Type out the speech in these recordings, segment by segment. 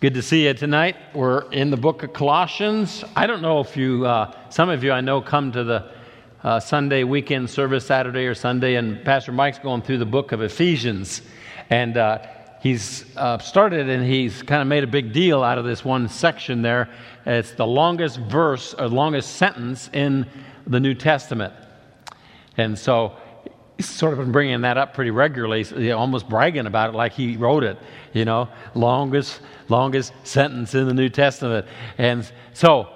Good to see you tonight. We're in the book of Colossians. I don't know if you, uh, some of you I know come to the uh, Sunday weekend service, Saturday or Sunday, and Pastor Mike's going through the book of Ephesians. And uh, he's uh, started and he's kind of made a big deal out of this one section there. It's the longest verse or longest sentence in the New Testament. And so sort of been bringing that up pretty regularly, almost bragging about it like he wrote it, you know, longest longest sentence in the New Testament. And so,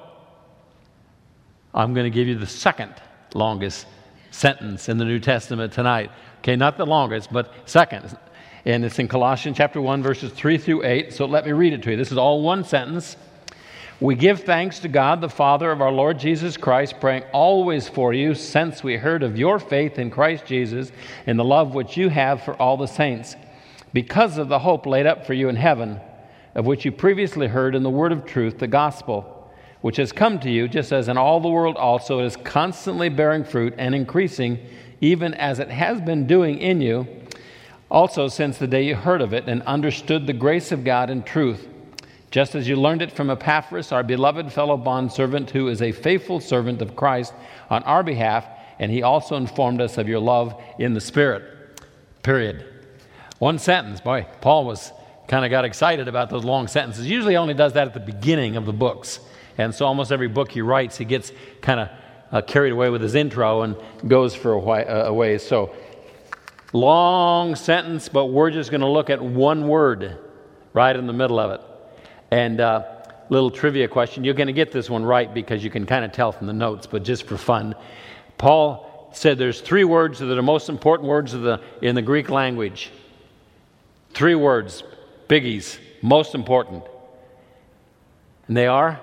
I'm going to give you the second longest sentence in the New Testament tonight. Okay, not the longest, but second. And it's in Colossians chapter 1, verses 3 through 8. So let me read it to you. This is all one sentence. We give thanks to God, the Father of our Lord Jesus Christ, praying always for you, since we heard of your faith in Christ Jesus and the love which you have for all the saints, because of the hope laid up for you in heaven of which you previously heard in the word of truth, the gospel, which has come to you, just as in all the world also it is constantly bearing fruit and increasing, even as it has been doing in you, also since the day you heard of it and understood the grace of God in truth, just as you learned it from Epaphras, our beloved fellow bondservant, who is a faithful servant of Christ on our behalf, and he also informed us of your love in the Spirit. Period. One sentence. Boy, Paul was kind of got excited about those long sentences. Usually only does that at the beginning of the books. And so almost every book he writes, he gets kind of uh, carried away with his intro and goes for a, whi- uh, a ways. So long sentence, but we're just going to look at one word right in the middle of it. And uh, little trivia question. You're going to get this one right because you can kind of tell from the notes, but just for fun. Paul said there's three words that are the most important words the, in the Greek language. Three words biggies, most important. And they are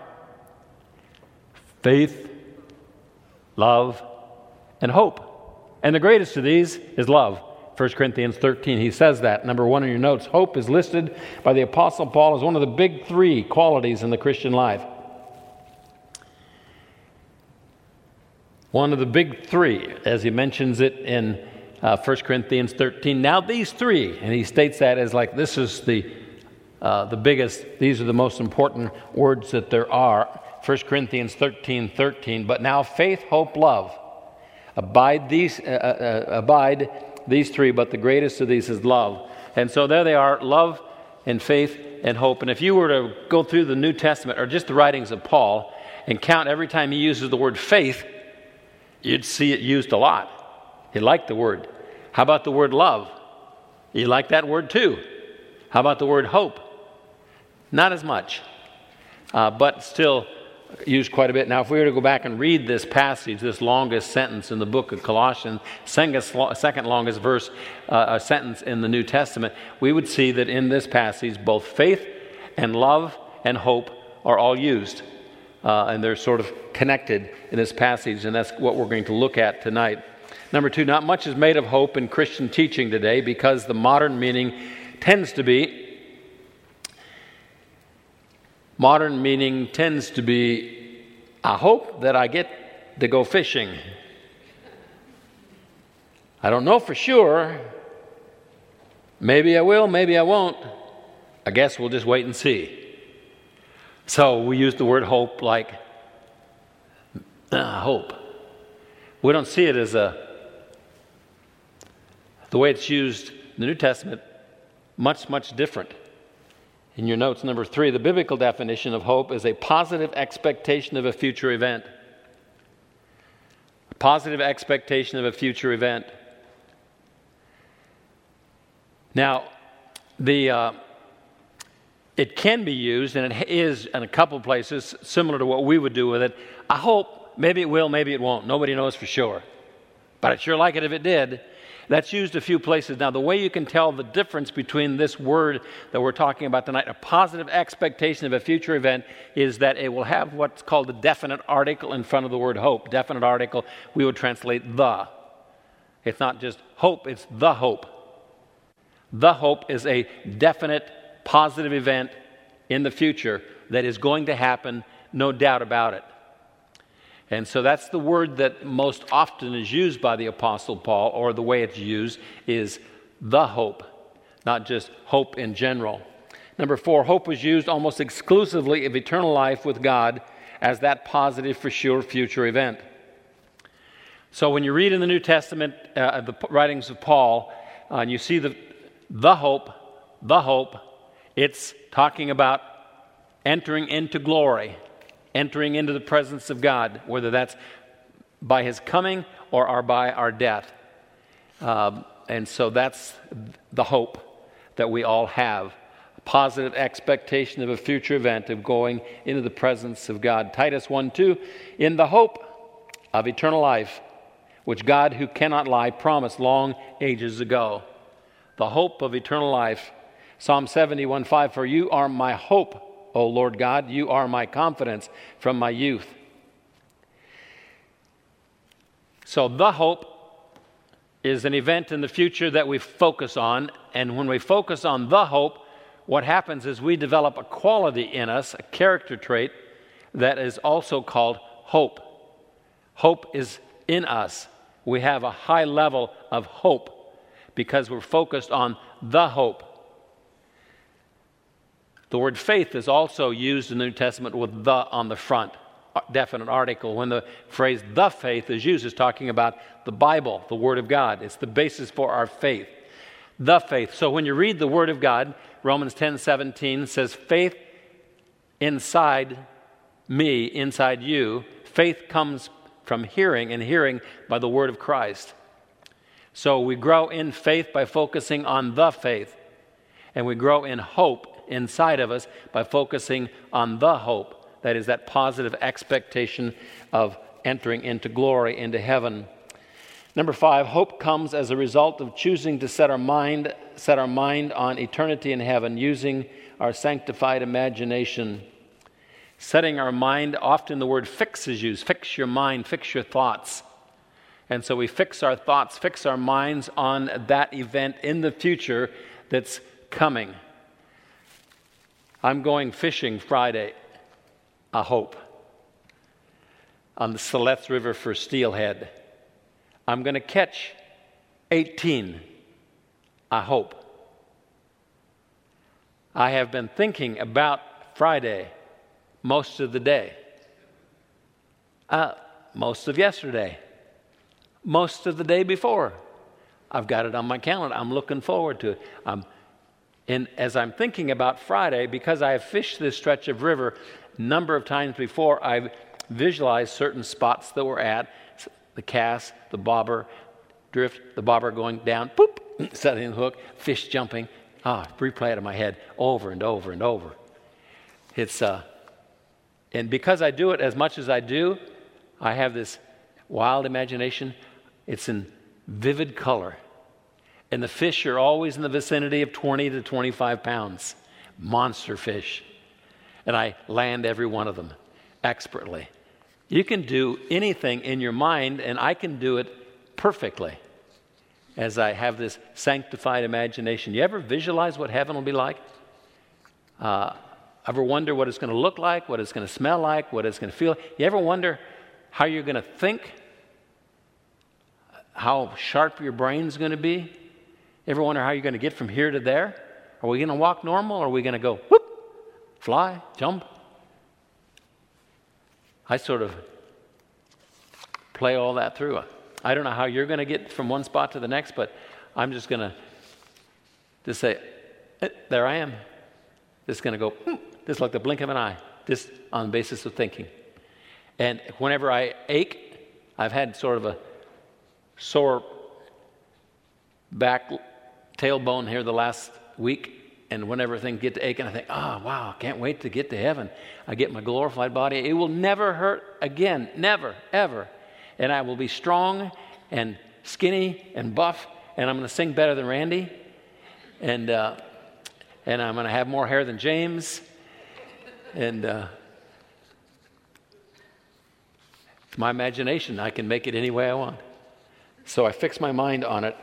faith, love, and hope. And the greatest of these is love. 1 Corinthians 13, he says that. Number one in your notes hope is listed by the Apostle Paul as one of the big three qualities in the Christian life. One of the big three, as he mentions it in uh, 1 Corinthians 13. Now, these three, and he states that as like this is the, uh, the biggest, these are the most important words that there are. 1 Corinthians 13 13. But now faith, hope, love. Abide these, uh, uh, uh, abide these three, but the greatest of these is love. And so there they are love and faith and hope. And if you were to go through the New Testament or just the writings of Paul and count every time he uses the word faith, you'd see it used a lot. He liked the word. How about the word love? You like that word too. How about the word hope? Not as much, uh, but still used quite a bit. Now, if we were to go back and read this passage, this longest sentence in the book of Colossians, second longest verse, uh, a sentence in the New Testament, we would see that in this passage, both faith and love and hope are all used. Uh, and they're sort of connected in this passage, and that's what we're going to look at tonight. Number two, not much is made of hope in Christian teaching today because the modern meaning tends to be modern meaning tends to be I hope that I get to go fishing. I don't know for sure. Maybe I will, maybe I won't. I guess we'll just wait and see. So we use the word hope like uh, hope. We don't see it as a the way it's used in the New Testament, much, much different. In your notes, number three, the biblical definition of hope is a positive expectation of a future event. A positive expectation of a future event. Now, the, uh, it can be used, and it is in a couple places similar to what we would do with it. I hope, maybe it will, maybe it won't. Nobody knows for sure. But I'd sure like it if it did. That's used a few places. Now, the way you can tell the difference between this word that we're talking about tonight, a positive expectation of a future event, is that it will have what's called a definite article in front of the word hope. Definite article, we would translate the. It's not just hope, it's the hope. The hope is a definite positive event in the future that is going to happen, no doubt about it. And so that's the word that most often is used by the Apostle Paul, or the way it's used is the hope, not just hope in general. Number four, hope was used almost exclusively of eternal life with God as that positive for sure future event. So when you read in the New Testament uh, the writings of Paul, uh, and you see the, the hope, the hope, it's talking about entering into glory, entering into the presence of God, whether that's by his coming or, by our death. Um, and so that's the hope that we all have a positive expectation of a future event of going into the presence of God. Titus 1 2, in the hope of eternal life, which God, who cannot lie, promised long ages ago. The hope of eternal life. Psalm 71 5, for you are my hope, O Lord God, you are my confidence from my youth. So, the hope is an event in the future that we focus on. And when we focus on the hope, what happens is we develop a quality in us, a character trait, that is also called hope. Hope is in us. We have a high level of hope because we're focused on the hope. The word faith is also used in the New Testament with the on the front definite article. When the phrase the faith is used, it's talking about the Bible, the Word of God. It's the basis for our faith. The faith. So when you read the Word of God, Romans 10 17 says, faith inside me, inside you, faith comes from hearing, and hearing by the Word of Christ. So we grow in faith by focusing on the faith, and we grow in hope inside of us by focusing on the hope that is, that positive expectation of entering into glory, into heaven. Number five, hope comes as a result of choosing to set our mind, set our mind on eternity in heaven, using our sanctified imagination. Setting our mind, often the word fix is used. Fix your mind, fix your thoughts. And so we fix our thoughts, fix our minds on that event in the future that's coming. I'm going fishing Friday I hope on the Siletz River for steelhead. I'm going to catch 18. I hope. I have been thinking about Friday most of the day, uh, most of yesterday, most of the day before. I've got it on my calendar. I'm looking forward to it. Um, and as I'm thinking about Friday, because I have fished this stretch of river number of times before, I've visualized certain spots that we're at the cast, the bobber, drift, the bobber going down, poop, setting the hook, fish jumping. Ah, replay it in my head over and over and over. It's, uh, and because I do it as much as I do, I have this wild imagination. It's in vivid color. And the fish are always in the vicinity of 20 to 25 pounds. Monster fish and I land every one of them expertly. You can do anything in your mind, and I can do it perfectly as I have this sanctified imagination. You ever visualize what heaven will be like? Uh, ever wonder what it's going to look like, what it's going to smell like, what it's going to feel? You ever wonder how you're going to think? How sharp your brain's going to be? Ever wonder how you're going to get from here to there? Are we going to walk normal or are we going to go whoop? fly, jump. I sort of play all that through. I don't know how you're going to get from one spot to the next, but I'm just going to just say, eh, there I am. Just going to go, hmm, just like the blink of an eye, just on the basis of thinking. And whenever I ache, I've had sort of a sore back tailbone here the last week and whenever things get to aching, I think, oh, wow, can't wait to get to heaven. I get my glorified body. It will never hurt again. Never, ever. And I will be strong and skinny and buff, and I'm going to sing better than Randy. And, uh, and I'm going to have more hair than James. And uh, my imagination, I can make it any way I want. So I fix my mind on it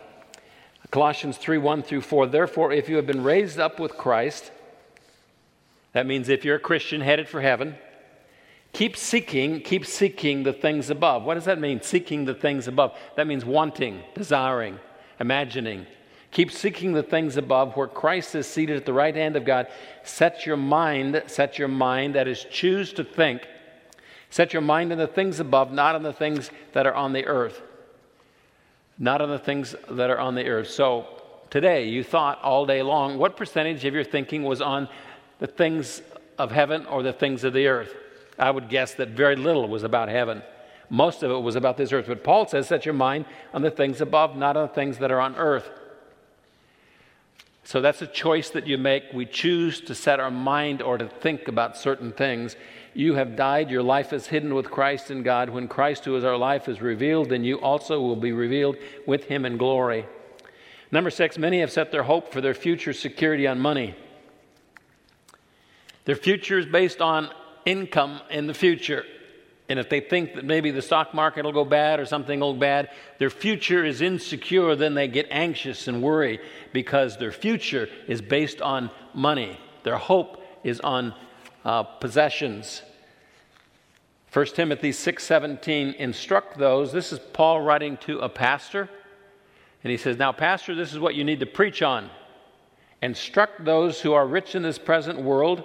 Colossians 3 1 through 4. Therefore, if you have been raised up with Christ, that means if you're a Christian headed for heaven, keep seeking, keep seeking the things above. What does that mean, seeking the things above? That means wanting, desiring, imagining. Keep seeking the things above where Christ is seated at the right hand of God. Set your mind, set your mind, that is, choose to think. Set your mind on the things above, not on the things that are on the earth. Not on the things that are on the earth. So, today, you thought all day long, what percentage of your thinking was on the things of heaven or the things of the earth? I would guess that very little was about heaven. Most of it was about this earth. But Paul says, set your mind on the things above, not on the things that are on earth. So that's a choice that you make. We choose to set our mind or to think about certain things. You have died, your life is hidden with Christ in God. When Christ, who is our life, is revealed, then you also will be revealed with him in glory. Number six, many have set their hope for their future security on money. Their future is based on income in the future. And if they think that maybe the stock market will go bad or something will go bad, their future is insecure, then they get anxious and worry because their future is based on money. Their hope is on uh, possessions. 1 Timothy 6:17 instruct those. This is Paul writing to a pastor. And he says, "Now pastor, this is what you need to preach on. Instruct those who are rich in this present world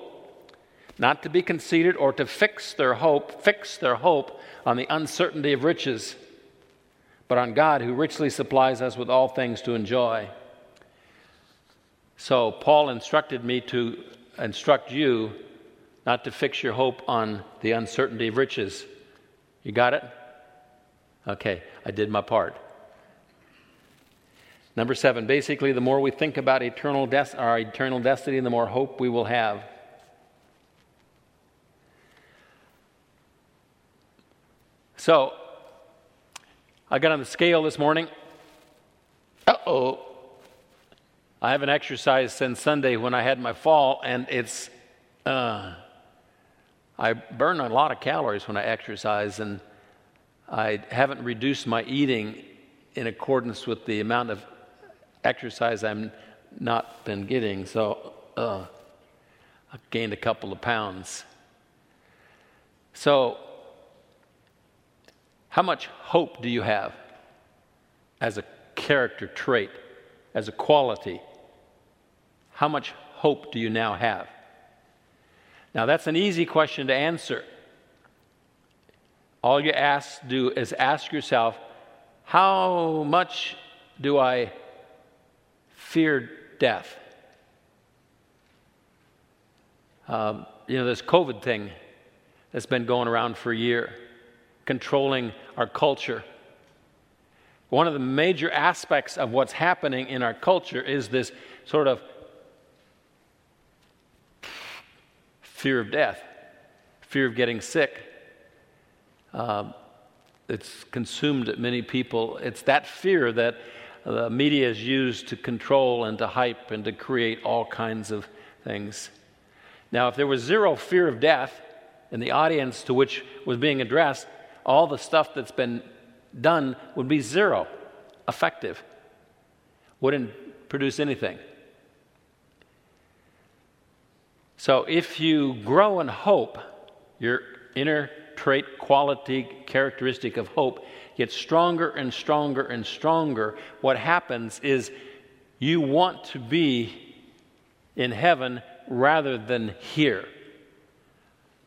not to be conceited or to fix their hope, fix their hope on the uncertainty of riches, but on God who richly supplies us with all things to enjoy. So Paul instructed me to instruct you not to fix your hope on the uncertainty of riches. You got it? Okay, I did my part. Number seven, basically, the more we think about eternal des- our eternal destiny, the more hope we will have. So, I got on the scale this morning. Uh oh. I haven't exercised since Sunday when I had my fall, and it's, uh, I burn a lot of calories when I exercise, and I haven't reduced my eating in accordance with the amount of exercise I've not been getting. So, uh, I gained a couple of pounds. So, how much hope do you have as a character trait, as a quality? How much hope do you now have? Now, that's an easy question to answer. All you ask do is ask yourself, how much do I fear death? Um, you know, this COVID thing that's been going around for a year controlling our culture. One of the major aspects of what's happening in our culture is this sort of fear of death, fear of getting sick. Uh, it's consumed many people. It's that fear that the media is used to control and to hype and to create all kinds of things. Now, if there was zero fear of death in the audience to which was being addressed, all the stuff that's been done would be zero, effective, wouldn't produce anything. So if you grow in hope, your inner trait, quality, characteristic of hope gets stronger and stronger and stronger. What happens is you want to be in heaven rather than here.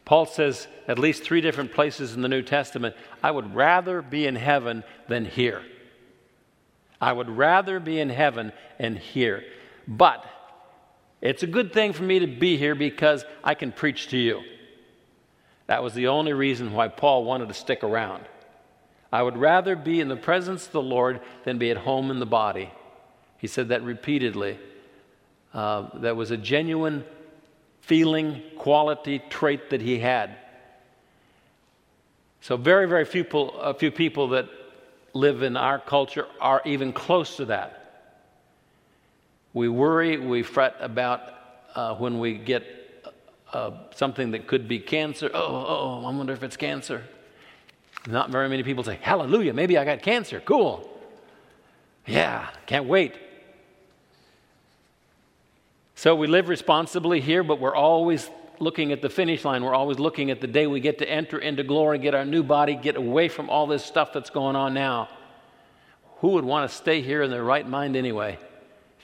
Paul says at least three different places in the New Testament I would rather be in heaven than here. I would rather be in heaven and here. But it's a good thing for me to be here because I can preach to you. That was the only reason why Paul wanted to stick around. I would rather be in the presence of the Lord than be at home in the body. He said that repeatedly. Uh, that was a genuine feeling, quality, trait that he had. So, very, very few a few people that live in our culture are even close to that. We worry, we fret about uh, when we get uh, something that could be cancer. Oh, oh, I wonder if it's cancer. Not very many people say, Hallelujah, maybe I got cancer. Cool. Yeah, can't wait. So we live responsibly here, but we're always looking at the finish line. We're always looking at the day we get to enter into glory, get our new body, get away from all this stuff that's going on now. Who would want to stay here in their right mind anyway?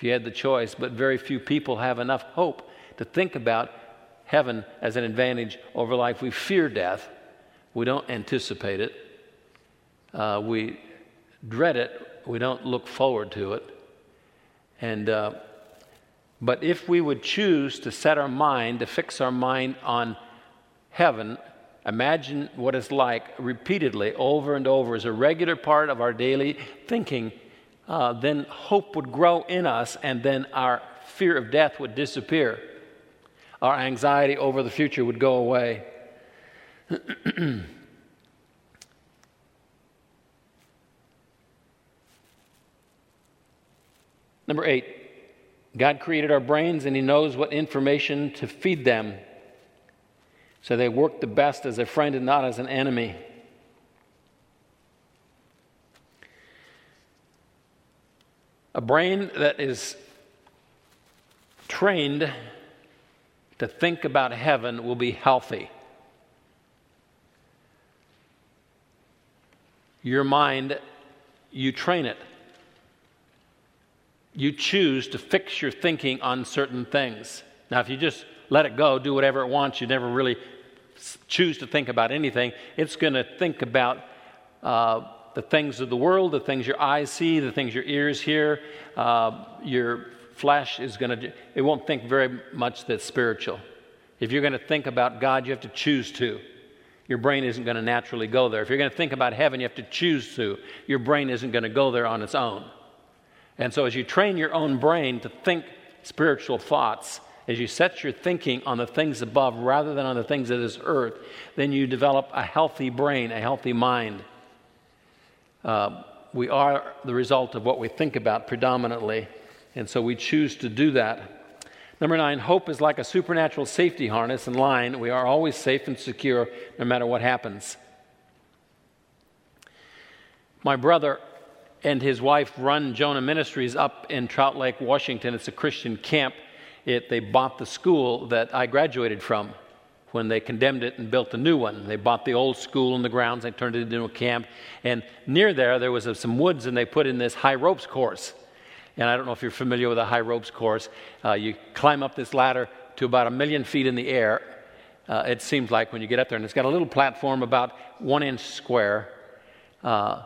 If you had the choice, but very few people have enough hope to think about heaven as an advantage over life. We fear death, we don't anticipate it, uh, we dread it, we don't look forward to it. And, uh, but if we would choose to set our mind, to fix our mind on heaven, imagine what it's like repeatedly, over and over, as a regular part of our daily thinking, uh, then hope would grow in us, and then our fear of death would disappear. Our anxiety over the future would go away. Number eight, God created our brains and He knows what information to feed them. So they work the best as a friend and not as an enemy. A brain that is trained to think about heaven will be healthy. Your mind, you train it. You choose to fix your thinking on certain things. Now, if you just let it go, do whatever it wants, you never really choose to think about anything, it's going to think about uh, the things of the world, the things your eyes see, the things your ears hear. Uh, your flesh is going to, it won't think very much that's spiritual. If you're going to think about God, you have to choose to. Your brain isn't going to naturally go there. If you're going to think about heaven, you have to choose to. Your brain isn't going to go there on its own. And so, as you train your own brain to think spiritual thoughts, as you set your thinking on the things above rather than on the things of this earth, then you develop a healthy brain, a healthy mind. Uh, we are the result of what we think about predominantly, and so we choose to do that. Number nine, hope is like a supernatural safety harness and line. We are always safe and secure no matter what happens. My brother and his wife run Jonah Ministries up in Trout Lake, Washington. It's a Christian camp. It, they bought the school that I graduated from when they condemned it and built a new one. They bought the old school and the grounds, they turned it into a camp. And near there, there was some woods, and they put in this high ropes course. And I don't know if you're familiar with a high ropes course. Uh, you climb up this ladder to about a million feet in the air. Uh, it seems like when you get up there, and it's got a little platform about one inch square. Uh,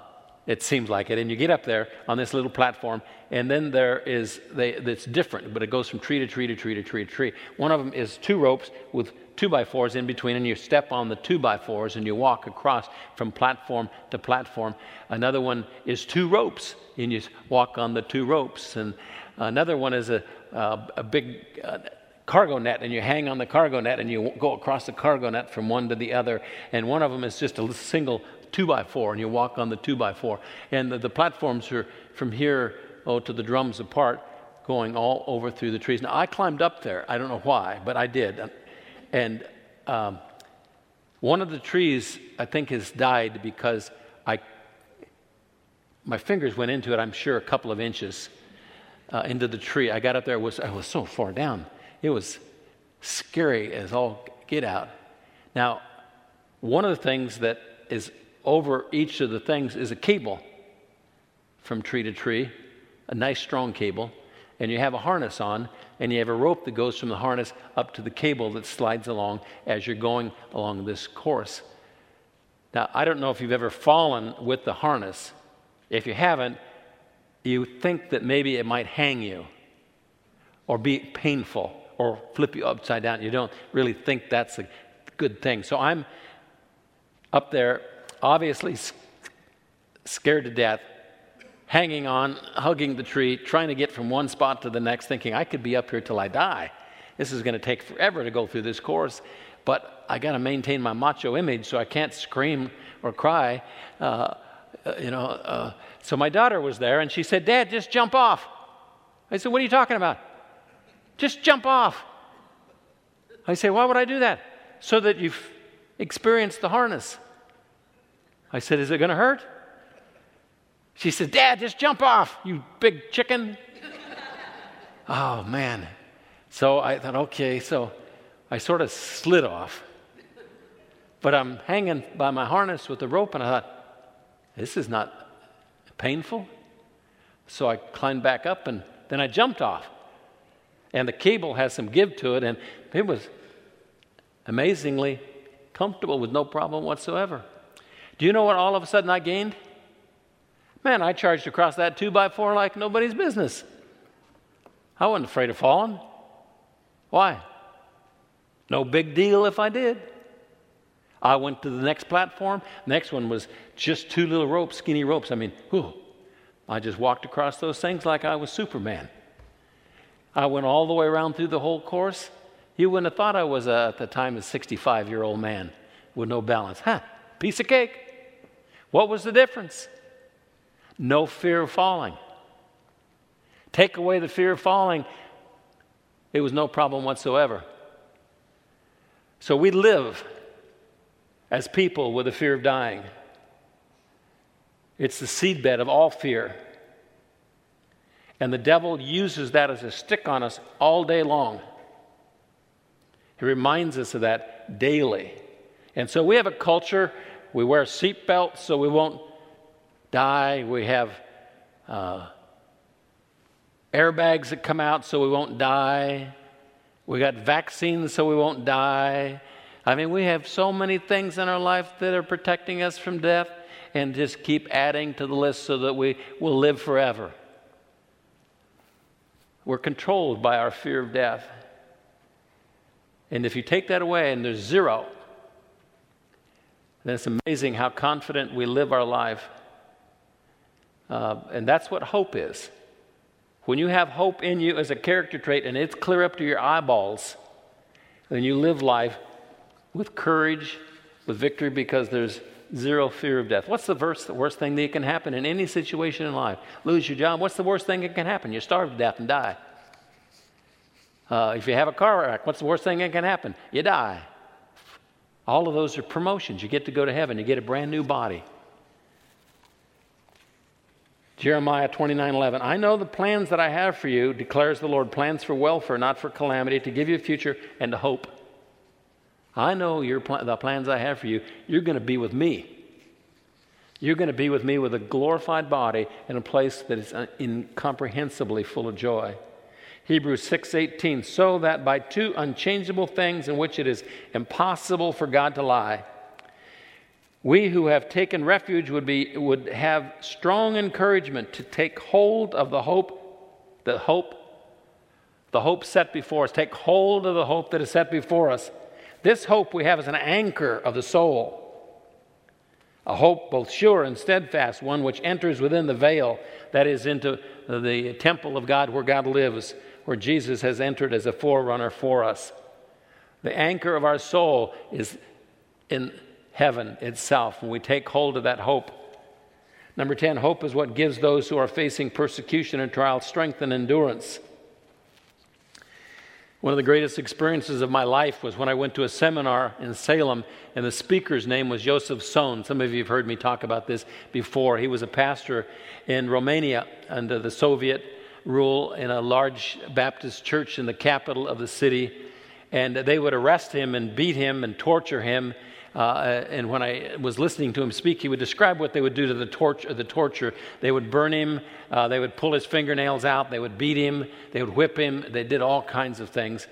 it seems like it. And you get up there on this little platform, and then there is, they, it's different, but it goes from tree to tree to tree to tree to tree. One of them is two ropes with two by fours in between, and you step on the two by fours and you walk across from platform to platform. Another one is two ropes, and you walk on the two ropes. And another one is a, uh, a big uh, cargo net, and you hang on the cargo net and you go across the cargo net from one to the other. And one of them is just a single two by four, and you walk on the two by four. And the, the platforms are from here oh, to the drums apart, going all over through the trees. Now, I climbed up there. I don't know why, but I did. And um, one of the trees, I think, has died because I, my fingers went into it, I'm sure, a couple of inches uh, into the tree. I got up there, was, I was so far down. It was scary as all get out. Now, one of the things that is over each of the things is a cable from tree to tree, a nice strong cable, and you have a harness on, and you have a rope that goes from the harness up to the cable that slides along as you're going along this course. Now, I don't know if you've ever fallen with the harness. If you haven't, you think that maybe it might hang you or be painful or flip you upside down. You don't really think that's a good thing. So I'm up there obviously scared to death, hanging on, hugging the tree, trying to get from one spot to the next, thinking, I could be up here till I die. This is going to take forever to go through this course, but I got to maintain my macho image, so I can't scream or cry. Uh, uh, you know, uh, so my daughter was there, and she said, "Dad, just jump off." I said, "What are you talking about?" Just jump off. I say, "Why would I do that?" So that you've experienced the harness. I said, Is it going to hurt? She said, Dad, just jump off, you big chicken. oh, man. So I thought, okay. So I sort of slid off. But I'm hanging by my harness with the rope, and I thought, this is not painful. So I climbed back up and Then I jumped off. And the cable has some give to it, and it was amazingly comfortable with no problem whatsoever. Do you know what all of a sudden I gained? Man, I charged across that two by four like nobody's business. I wasn't afraid of falling. Why? No big deal if I did. I went to the next platform. Next one was just two little ropes, skinny ropes. I mean, whew. I just walked across those things like I was Superman. I went all the way around through the whole course. You wouldn't have thought I was, a, at the time, a 65 year old man with no balance. Huh, piece of cake. What was the difference? No fear of falling. Take away the fear of falling, it was no problem whatsoever. So we live as people with a fear of dying. It's the seedbed of all fear. And the devil uses that as a stick on us all day long. He reminds us of that daily. And so we have a culture, we wear seatbelts so we won't die. We have uh, airbags that come out so we won't die. We got vaccines so we won't die. I mean, we have so many things in our life that are protecting us from death and just keep adding to the list so that we will live forever. We're controlled by our fear of death. And if you take that away and there's zero, then it's amazing how confident we live our life. Uh, and that's what hope is. When you have hope in you as a character trait and it's clear up to your eyeballs, then you live life with courage, with victory, because there's zero fear of death. What's the, worst, the worst thing that can happen in any situation in life? Lose your job. What's the worst thing that can happen? You starve to death and die. Uh, if you have a car wreck, what's the worst thing that can happen? You die. All of those are promotions. You get to go to heaven. You get a brand new body. Jeremiah 29 11. I know the plans that I have for you, declares the Lord plans for welfare, not for calamity, to give you a future and a hope. I know your pl- the plans I have for you. You're going to be with me. You're going to be with me with a glorified body in a place that is uh, incomprehensibly full of joy. Hebrews 6:18 so that by two unchangeable things in which it is impossible for God to lie we who have taken refuge would, be, would have strong encouragement to take hold of the hope, the hope, the hope set before us. Take hold of the hope that is set before us. This hope we have is an anchor of the soul. A hope both sure and steadfast, one which enters within the veil, that is, into the temple of God where God lives, where Jesus has entered as a forerunner for us. The anchor of our soul is in heaven itself when we take hold of that hope. Number 10, hope is what gives those who are facing persecution and trial strength and endurance. One of the greatest experiences of my life was when I went to a seminar in Salem, and the speaker's name was Joseph Tson. Some of you have heard me talk about this before. He was a pastor in Romania under the Soviet rule in a large Baptist church in the capital of the city. And they would arrest him and beat him and torture him uh, and when I was listening to him speak, he would describe what they would do to the, torch, the torture. They would burn him, uh, they would pull his fingernails out, they would beat him, they would whip him, they did all kinds of things.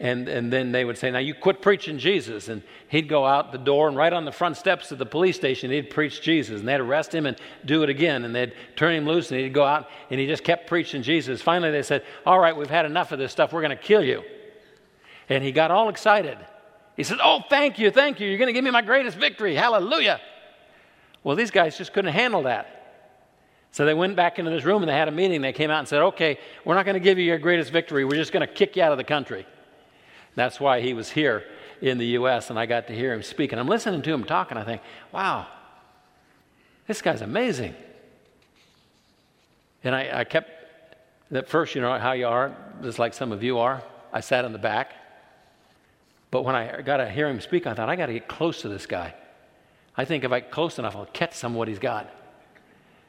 And, and then they would say, Now you quit preaching Jesus. And he'd go out the door, and right on the front steps of the police station, he'd preach Jesus. And they'd arrest him and do it again. And they'd turn him loose, and he'd go out, and he just kept preaching Jesus. Finally, they said, All right, we've had enough of this stuff. We're going to kill you. And he got all excited. He said, Oh, thank you, thank you. You're going to give me my greatest victory. Hallelujah. Well, these guys just couldn't handle that. So they went back into this room and they had a meeting. They came out and said, Okay, we're not going to give you your greatest victory. We're just going to kick you out of the country. That's why he was here in the U.S. and I got to hear him speak. And I'm listening to him talk and I think, Wow, this guy's amazing. And I, I kept, at first, you know how you are, just like some of you are. I sat in the back but when I got to hear him speak, I thought, I got to get close to this guy. I think if I get close enough, I'll catch some of what he's got.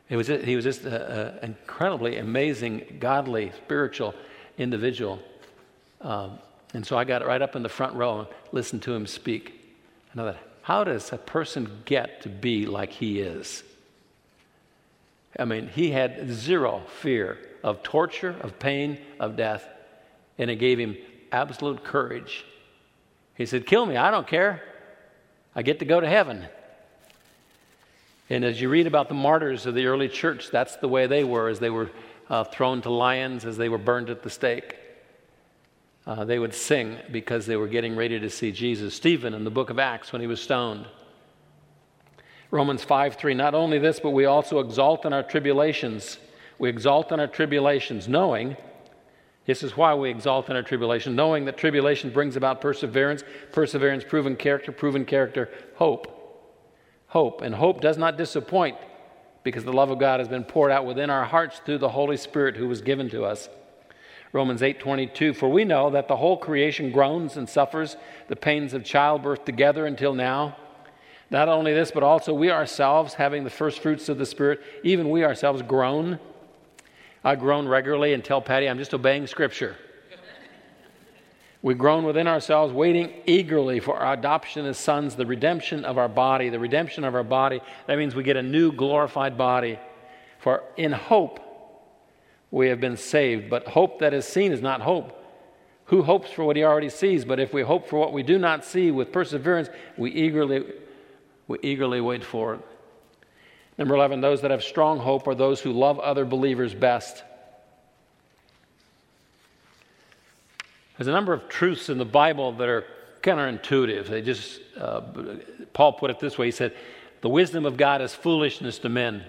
It was, he was just an incredibly amazing, godly, spiritual individual. Um, and so I got right up in the front row and listened to him speak. And I thought, how does a person get to be like he is? I mean, he had zero fear of torture, of pain, of death, and it gave him absolute courage. He said, Kill me, I don't care. I get to go to heaven. And as you read about the martyrs of the early church, that's the way they were, as they were uh, thrown to lions, as they were burned at the stake. Uh, they would sing because they were getting ready to see Jesus. Stephen in the book of Acts when he was stoned. Romans 5 3. Not only this, but we also exalt in our tribulations. We exalt in our tribulations, knowing, this is why we exalt in our tribulation, knowing that tribulation brings about perseverance, perseverance, proven character, proven character, hope hope. And hope does not disappoint because the love of God has been poured out within our hearts through the Holy Spirit who was given to us. Romans 8:22 For we know that the whole creation groans and suffers the pains of childbirth together until now. Not only this, but also we ourselves, having the first fruits of the Spirit, even we ourselves groan. I groan regularly and tell Patty I'm just obeying Scripture. We groan within ourselves, waiting eagerly for our adoption as sons, the redemption of our body, the redemption of our body. That means we get a new glorified body. For in hope we have been saved. But hope that is seen is not hope. Who hopes for what he already sees? But if we hope for what we do not see with perseverance, we eagerly, we eagerly wait for it. Number 11, those that have strong hope are those who love other believers best. There's a number of truths in the Bible that are counterintuitive. They just, uh, Paul put it this way he said, The wisdom of God is foolishness to men.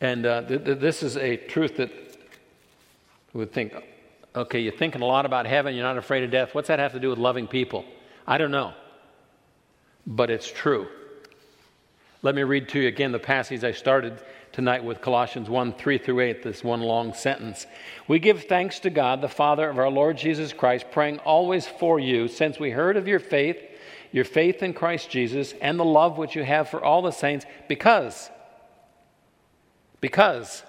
And uh, th- th- this is a truth that we would think, okay, you're thinking a lot about heaven, you're not afraid of death. What's that have to do with loving people? I don't know. But it's true. Let me read to you again the passage I started tonight with Colossians 1 3 through 8, this one long sentence. We give thanks to God, the Father of our Lord Jesus Christ, praying always for you, since we heard of your faith, your faith in Christ Jesus, and the love which you have for all the saints, because, because,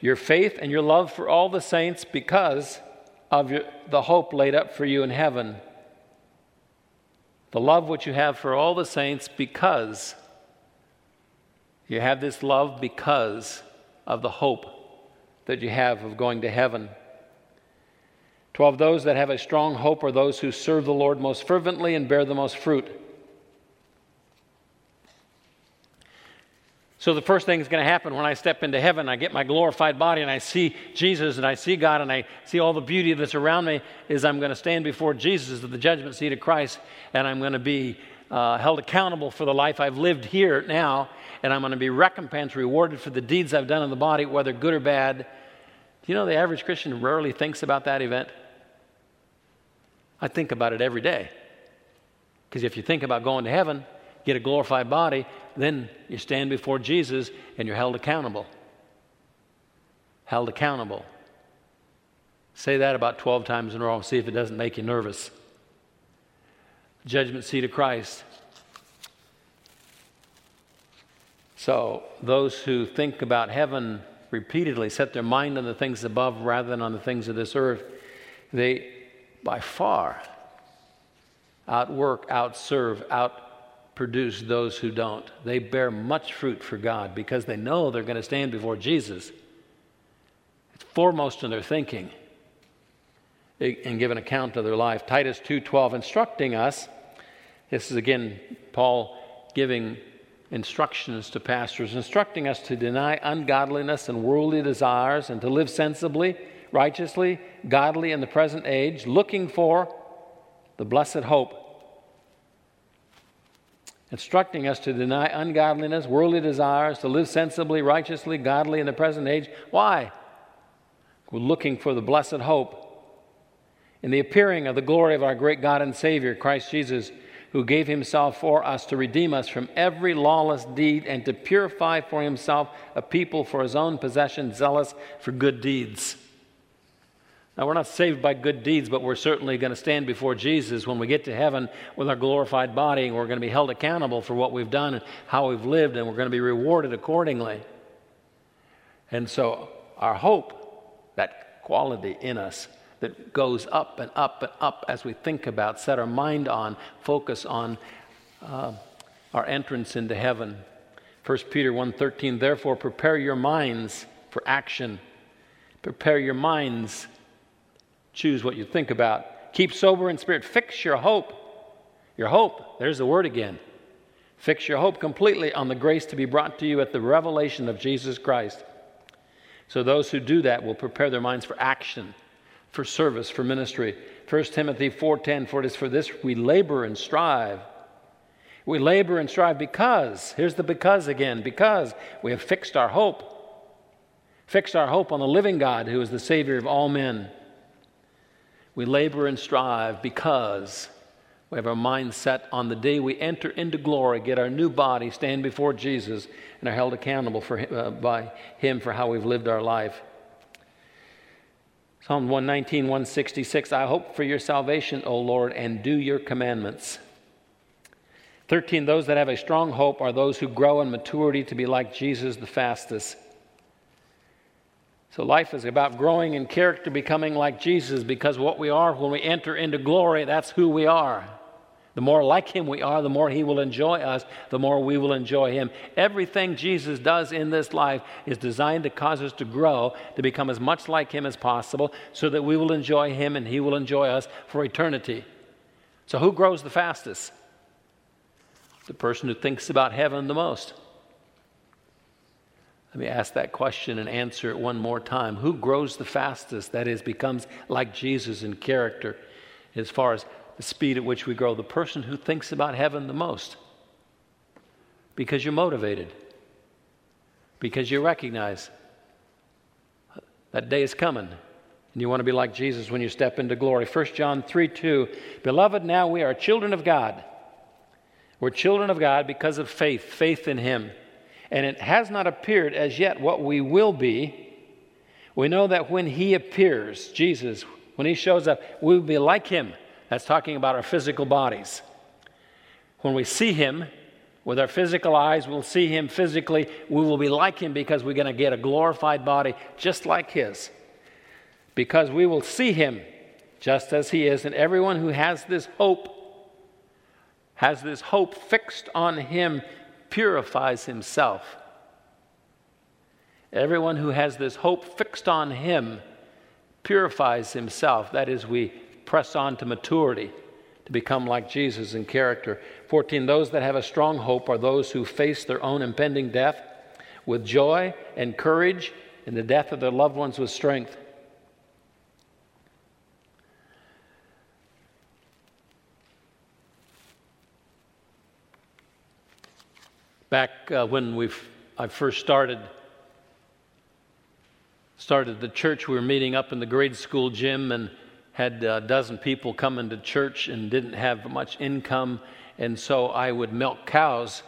your faith and your love for all the saints, because of your, the hope laid up for you in heaven. The love which you have for all the saints, because you have this love because of the hope that you have of going to heaven. 12. Those that have a strong hope are those who serve the Lord most fervently and bear the most fruit. So, the first thing that's going to happen when I step into heaven, I get my glorified body and I see Jesus and I see God and I see all the beauty that's around me, is I'm going to stand before Jesus at the judgment seat of Christ and I'm going to be uh, held accountable for the life I've lived here now and I'm going to be recompensed, rewarded for the deeds I've done in the body, whether good or bad. Do you know the average Christian rarely thinks about that event? I think about it every day. Because if you think about going to heaven, get a glorified body, then you stand before Jesus and you're held accountable. Held accountable. Say that about 12 times in a row and see if it doesn't make you nervous. Judgment seat of Christ. So, those who think about heaven repeatedly set their mind on the things above rather than on the things of this earth. They, by far, outwork, outserve, outproduce those who don't. They bear much fruit for God because they know they're going to stand before Jesus. It's foremost in their thinking and give an account of their life. Titus 2:12 instructing us. This is again Paul giving instructions to pastors, instructing us to deny ungodliness and worldly desires and to live sensibly, righteously, godly in the present age, looking for the blessed hope. Instructing us to deny ungodliness, worldly desires, to live sensibly, righteously, godly in the present age. Why? We're looking for the blessed hope. In the appearing of the glory of our great God and Savior, Christ Jesus who gave himself for us to redeem us from every lawless deed and to purify for himself a people for his own possession, zealous for good deeds. Now, we're not saved by good deeds, but we're certainly going to stand before Jesus when we get to heaven with our glorified body, and we're going to be held accountable for what we've done and how we've lived, and we're going to be rewarded accordingly. And so, our hope, that quality in us, that goes up and up and up as we think about, set our mind on, focus on uh, our entrance into heaven. 1 Peter 1:13 Therefore prepare your minds for action. Prepare your minds. Choose what you think about. Keep sober in spirit. Fix your hope. Your hope, there's the word again. Fix your hope completely on the grace to be brought to you at the revelation of Jesus Christ. So those who do that will prepare their minds for action, for service, for ministry. 1 Timothy 4:10 For it is for this we labor and strive. We labor and strive because, here's the because again, because we have fixed our hope. Fixed our hope on the living God who is the Savior of all men. We labor and strive because we have our mind set on the day we enter into glory, get our new body, stand before Jesus, and are held accountable for, uh, by Him for how we've lived our life. Psalm 119, 166 I hope for your salvation, O Lord, and do your commandments. 13 Those that have a strong hope are those who grow in maturity to be like Jesus the fastest. So life is about growing in character, becoming like Jesus, because what we are when we enter into glory, that's who we are. The more like Him we are, the more He will enjoy us, the more we will enjoy Him. Everything Jesus does in this life is designed to cause us to grow, to become as much like Him as possible, so that we will enjoy Him and He will enjoy us for eternity. So, who grows the fastest? The person who thinks about heaven the most. Let me ask that question and answer it one more time. Who grows the fastest? That is, becomes like Jesus in character as far as the speed at which we grow, the person who thinks about heaven the most. Because you're motivated, because you recognize that day is coming. And you want to be like Jesus when you step into glory. 1 John 3 2. Beloved, now we are children of God. We're children of God because of faith, faith in Him. And it has not appeared as yet what we will be. We know that when He appears, Jesus, when He shows up, we will be like Him that's talking about our physical bodies. When we see Him with our physical eyes, we'll see Him physically. We will be like Him because we're going to get a glorified body just like His. Because we will see Him just as He is. And everyone who has this hope, has this hope fixed on Him, purifies himself. Everyone who has this hope fixed on Him purifies himself. That is, we press on to maturity to become like Jesus in character. 14, those that have a strong hope are those who face their own impending death with joy and courage, and the death of their loved ones with strength. Back uh, when we I first started started the church, we were meeting up in the grade school gym, and had a dozen people come into church and didn't have much income, and so I would milk cows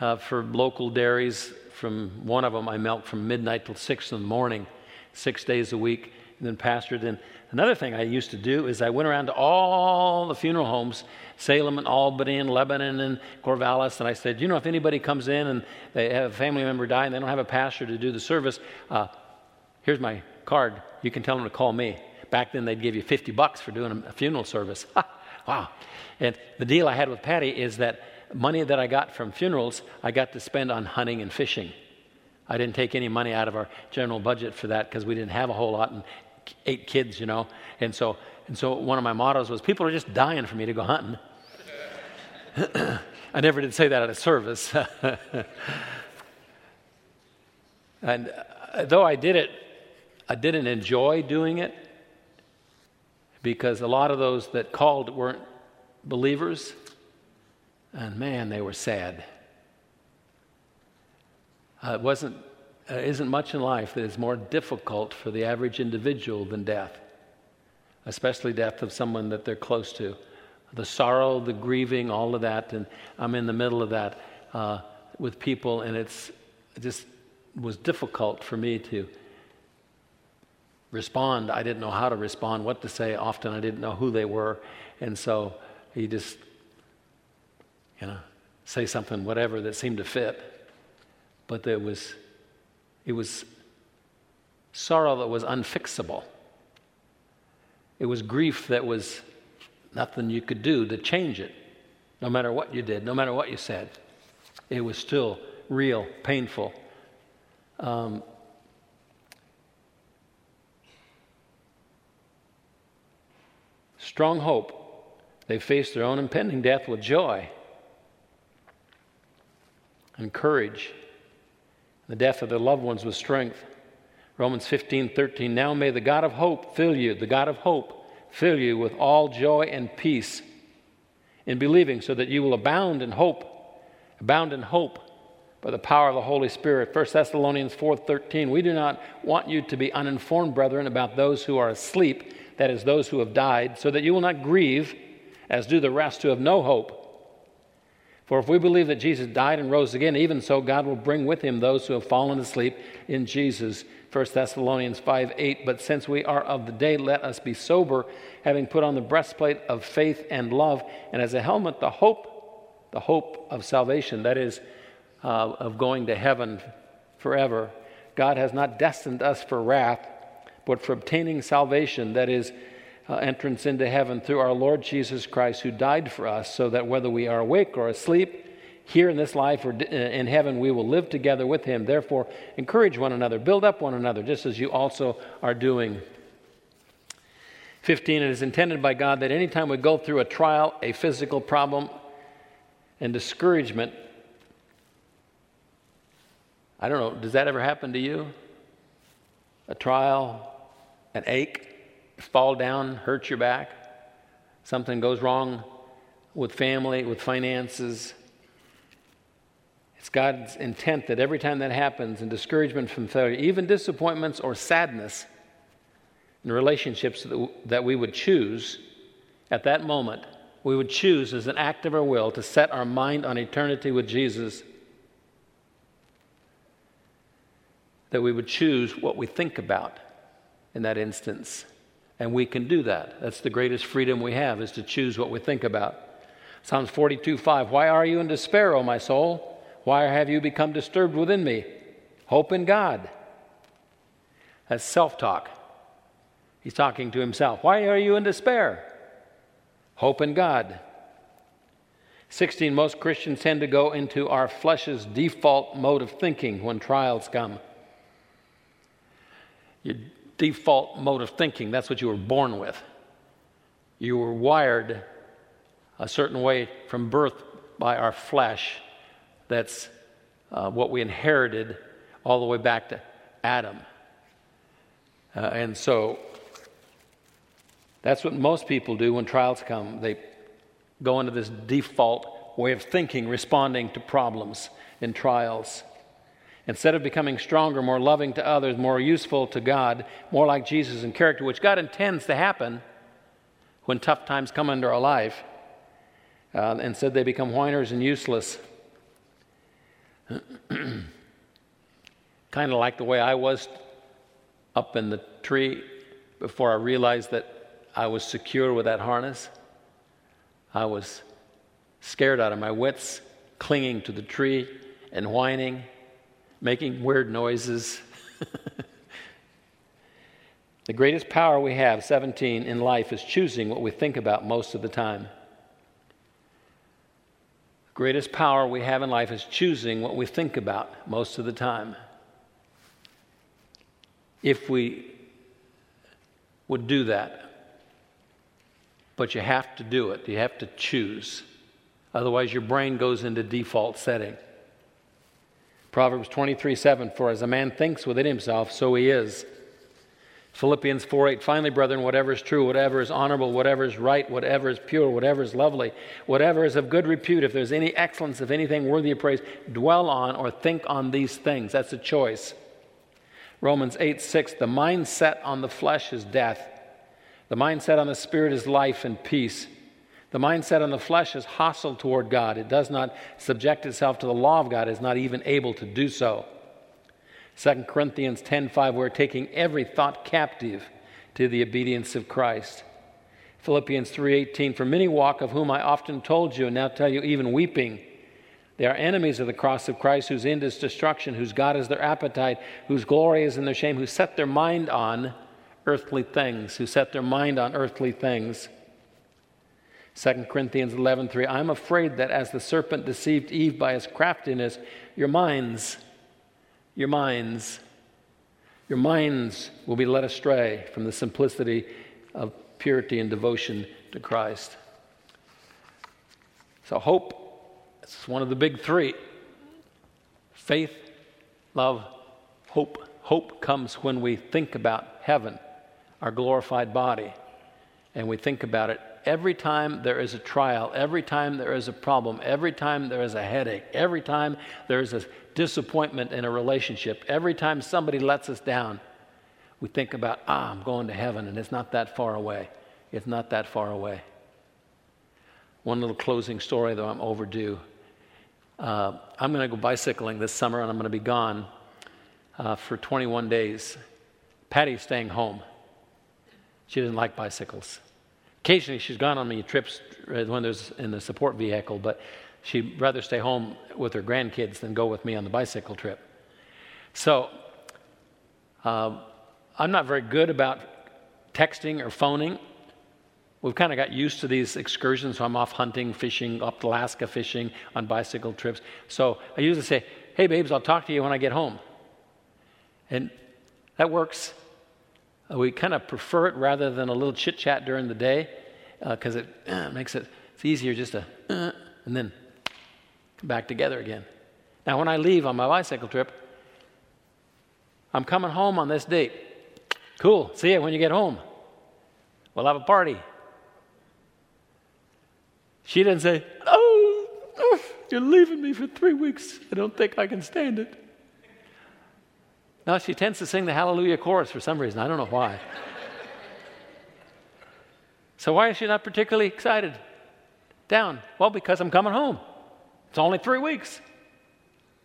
uh, for local dairies. From one of them, I milked from midnight till six in the morning, six days a week, and then pastored. And another thing I used to do is I went around to all the funeral homes, Salem and Albany and Lebanon and Corvallis, and I said, you know, if anybody comes in and they have a family member die and they don't have a pastor to do the service, uh, here's my card. You can tell them to call me. Back then, they'd give you 50 bucks for doing a funeral service. wow. And the deal I had with Patty is that money that I got from funerals, I got to spend on hunting and fishing. I didn't take any money out of our general budget for that because we didn't have a whole lot and eight kids, you know. And so, and so one of my mottos was, people are just dying for me to go hunting. I never did say that at a service. and uh, though I did it, I didn't enjoy doing it because a lot of those that called weren't believers, and man, they were sad. Uh, it wasn't, uh, isn't much in life that is more difficult for the average individual than death, especially death of someone that they're close to. The sorrow, the grieving, all of that, and I'm in the middle of that uh, with people, and it's it just was difficult for me to respond. I didn't know how to respond, what to say. Often I didn't know who they were. And so he just, you know, say something, whatever, that seemed to fit. But there was, it was sorrow that was unfixable. It was grief that was nothing you could do to change it, no matter what you did, no matter what you said. It was still real, painful. Um, strong hope. They faced their own impending death with joy and courage. The death of their loved ones with strength. Romans 15, 13. Now may the God of hope fill you, the God of hope, fill you with all joy and peace in believing, so that you will abound in hope, abound in hope by the power of the Holy Spirit. 1 Thessalonians 4:13. We do not want you to be uninformed, brethren, about those who are asleep, that is those who have died, so that you will not grieve as do the rest who have no hope. For if we believe that Jesus died and rose again, even so God will bring with him those who have fallen asleep in Jesus. 1 Thessalonians 5 8. But since we are of the day, let us be sober, having put on the breastplate of faith and love, and as a helmet, the hope, the hope of salvation, that is, uh, of going to heaven forever. God has not destined us for wrath, but for obtaining salvation, that is, uh, entrance into heaven through our Lord Jesus Christ, who died for us, so that whether we are awake or asleep, here in this life or uh, in heaven, we will live together with him. Therefore, encourage one another, build up one another, just as you also are doing. 15, it is intended by God that anytime we go through a trial, a physical problem, and discouragement, I don't know, does that ever happen to you? A trial, an ache, fall down, hurt your back, something goes wrong with family, with finances. It's God's intent that every time that happens, and discouragement from failure, even disappointments or sadness in relationships that we would choose at that moment, we would choose as an act of our will to set our mind on eternity with Jesus. That we would choose what we think about in that instance. And we can do that. That's the greatest freedom we have, is to choose what we think about. Psalms 42 5. Why are you in despair, O my soul? Why have you become disturbed within me? Hope in God. That's self talk. He's talking to himself. Why are you in despair? Hope in God. 16. Most Christians tend to go into our flesh's default mode of thinking when trials come. Default mode of thinking. That's what you were born with. You were wired a certain way from birth by our flesh. That's uh, what we inherited all the way back to Adam. Uh, and so that's what most people do when trials come. They go into this default way of thinking, responding to problems and trials. Instead of becoming stronger, more loving to others, more useful to God, more like Jesus in character, which God intends to happen when tough times come into our life, uh, instead they become whiners and useless. kind of like the way I was up in the tree before I realized that I was secure with that harness. I was scared out of my wits, clinging to the tree and whining making weird noises. the greatest power we have, 17, in life is choosing what we think about most of the time. The greatest power we have in life is choosing what we think about most of the time. If we would do that, but you have to do it, you have to choose. Otherwise, your brain goes into default setting. Proverbs 23 7 For as a man thinks within himself, so he is. Philippians 4 8 Finally, brethren, whatever is true, whatever is honorable, whatever is right, whatever is pure, whatever is lovely, whatever is of good repute, if there's any excellence, if anything worthy of praise, dwell on or think on these things. That's a choice. Romans 8 6 The mindset on the flesh is death, the mindset on the spirit is life and peace. The mindset on the flesh is hostile toward God. It does not subject itself to the law of God, it is not even able to do so. 2 Corinthians 10:5 we're taking every thought captive to the obedience of Christ. Philippians 3:18 For many walk of whom I often told you and now tell you even weeping they are enemies of the cross of Christ whose end is destruction whose God is their appetite whose glory is in their shame who set their mind on earthly things who set their mind on earthly things 2 Corinthians 11:3 I'm afraid that as the serpent deceived Eve by his craftiness your minds your minds your minds will be led astray from the simplicity of purity and devotion to Christ. So hope is one of the big 3. Faith, love, hope. Hope comes when we think about heaven, our glorified body, and we think about it every time there is a trial, every time there is a problem, every time there is a headache, every time there is a disappointment in a relationship, every time somebody lets us down, we think about, ah, I'm going to heaven, and it's not that far away. It's not that far away. One little closing story, though I'm overdue. Uh, I'm going to go bicycling this summer, and I'm going to be gone uh, for 21 days. Patty's staying home. She doesn't like bicycles. Occasionally, she's gone on many trips uh, when there's in the support vehicle, but she'd rather stay home with her grandkids than go with me on the bicycle trip. So, uh, I'm not very good about texting or phoning. We've kind of got used to these excursions. So I'm off hunting, fishing, up to Alaska fishing on bicycle trips. So I usually say, Hey, babes, I'll talk to you when I get home. And that works. Uh, we kind of prefer it rather than a little chit chat during the day because uh, it uh, makes it it's easier just to uh, and then come back together again. Now, when I leave on my bicycle trip, I'm coming home on this date. Cool. See you when you get home. We'll have a party. She didn't say, Oh, you're leaving me for three weeks. I don't think I can stand it. No, she tends to sing the Hallelujah chorus for some reason. I don't know why. so, why is she not particularly excited? Down. Well, because I'm coming home. It's only three weeks.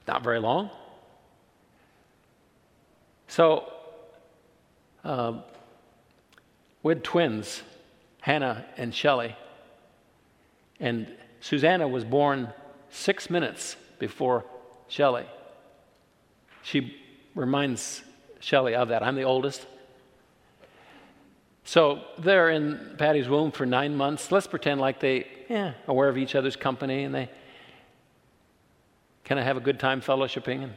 Not very long. So, um, we had twins, Hannah and Shelley. And Susanna was born six minutes before Shelley. She reminds Shelley of that. I'm the oldest. So they're in Patty's womb for nine months. Let's pretend like they yeah, aware of each other's company and they kind of have a good time fellowshipping. And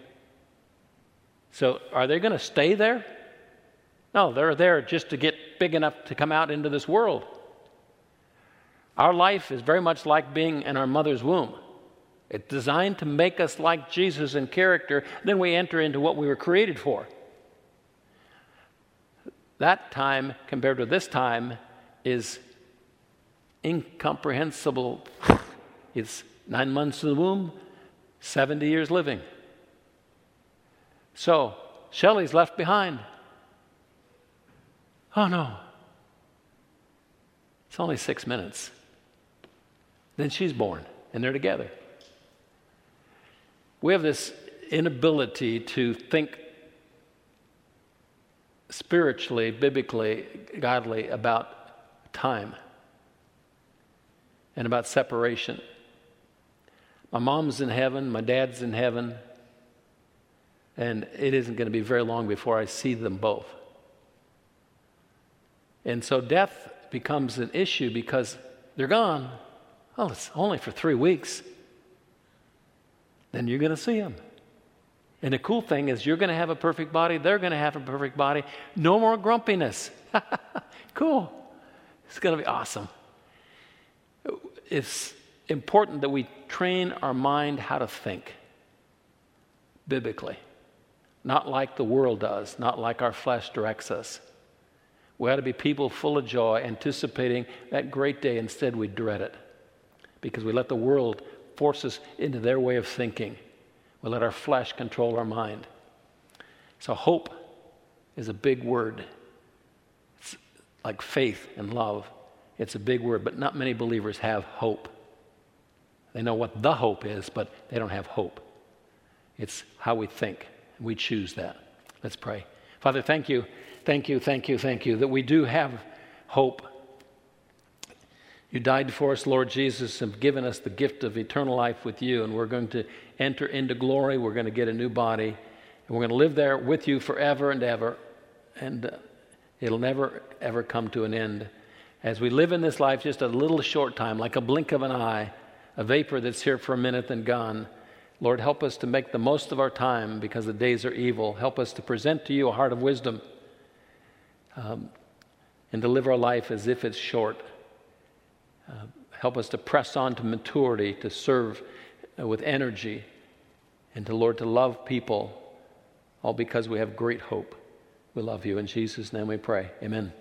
so are they going to stay there? No, they're there just to get big enough to come out into this world. Our life is very much like being in our mother's womb. It's designed to make us like Jesus in character, then we enter into what we were created for. That time compared to this time is incomprehensible. It's nine months in the womb, 70 years living. So, Shelley's left behind. Oh no, it's only six minutes. Then she's born, and they're together. We have this inability to think spiritually, biblically, godly about time and about separation. My mom's in heaven, my dad's in heaven, and it isn't going to be very long before I see them both. And so death becomes an issue because they're gone. Well, it's only for three weeks. Then you're going to see them. And the cool thing is, you're going to have a perfect body. They're going to have a perfect body. No more grumpiness. cool. It's going to be awesome. It's important that we train our mind how to think biblically, not like the world does, not like our flesh directs us. We ought to be people full of joy, anticipating that great day. Instead, we dread it because we let the world force us into their way of thinking. We let our flesh control our mind. So, hope is a big word. It's like faith and love. It's a big word, but not many believers have hope. They know what the hope is, but they don't have hope. It's how we think. We choose that. Let's pray. Father, thank you, thank you, thank you, thank you that we do have hope you died for us, Lord Jesus, and have given us the gift of eternal life with you, and we're going to enter into glory. We're going to get a new body, and we're going to live there with you forever and ever, and uh, it'll never, ever come to an end. as we live in this life just a little short time, like a blink of an eye, a vapor that's here for a minute and gone. Lord, help us to make the most of our time because the days are evil. Help us to present to you a heart of wisdom um, and to live our life as if it's short. Uh, help us to press on to maturity, to serve uh, with energy, and to, Lord, to love people, all because we have great hope. We love you. In Jesus' name we pray. Amen.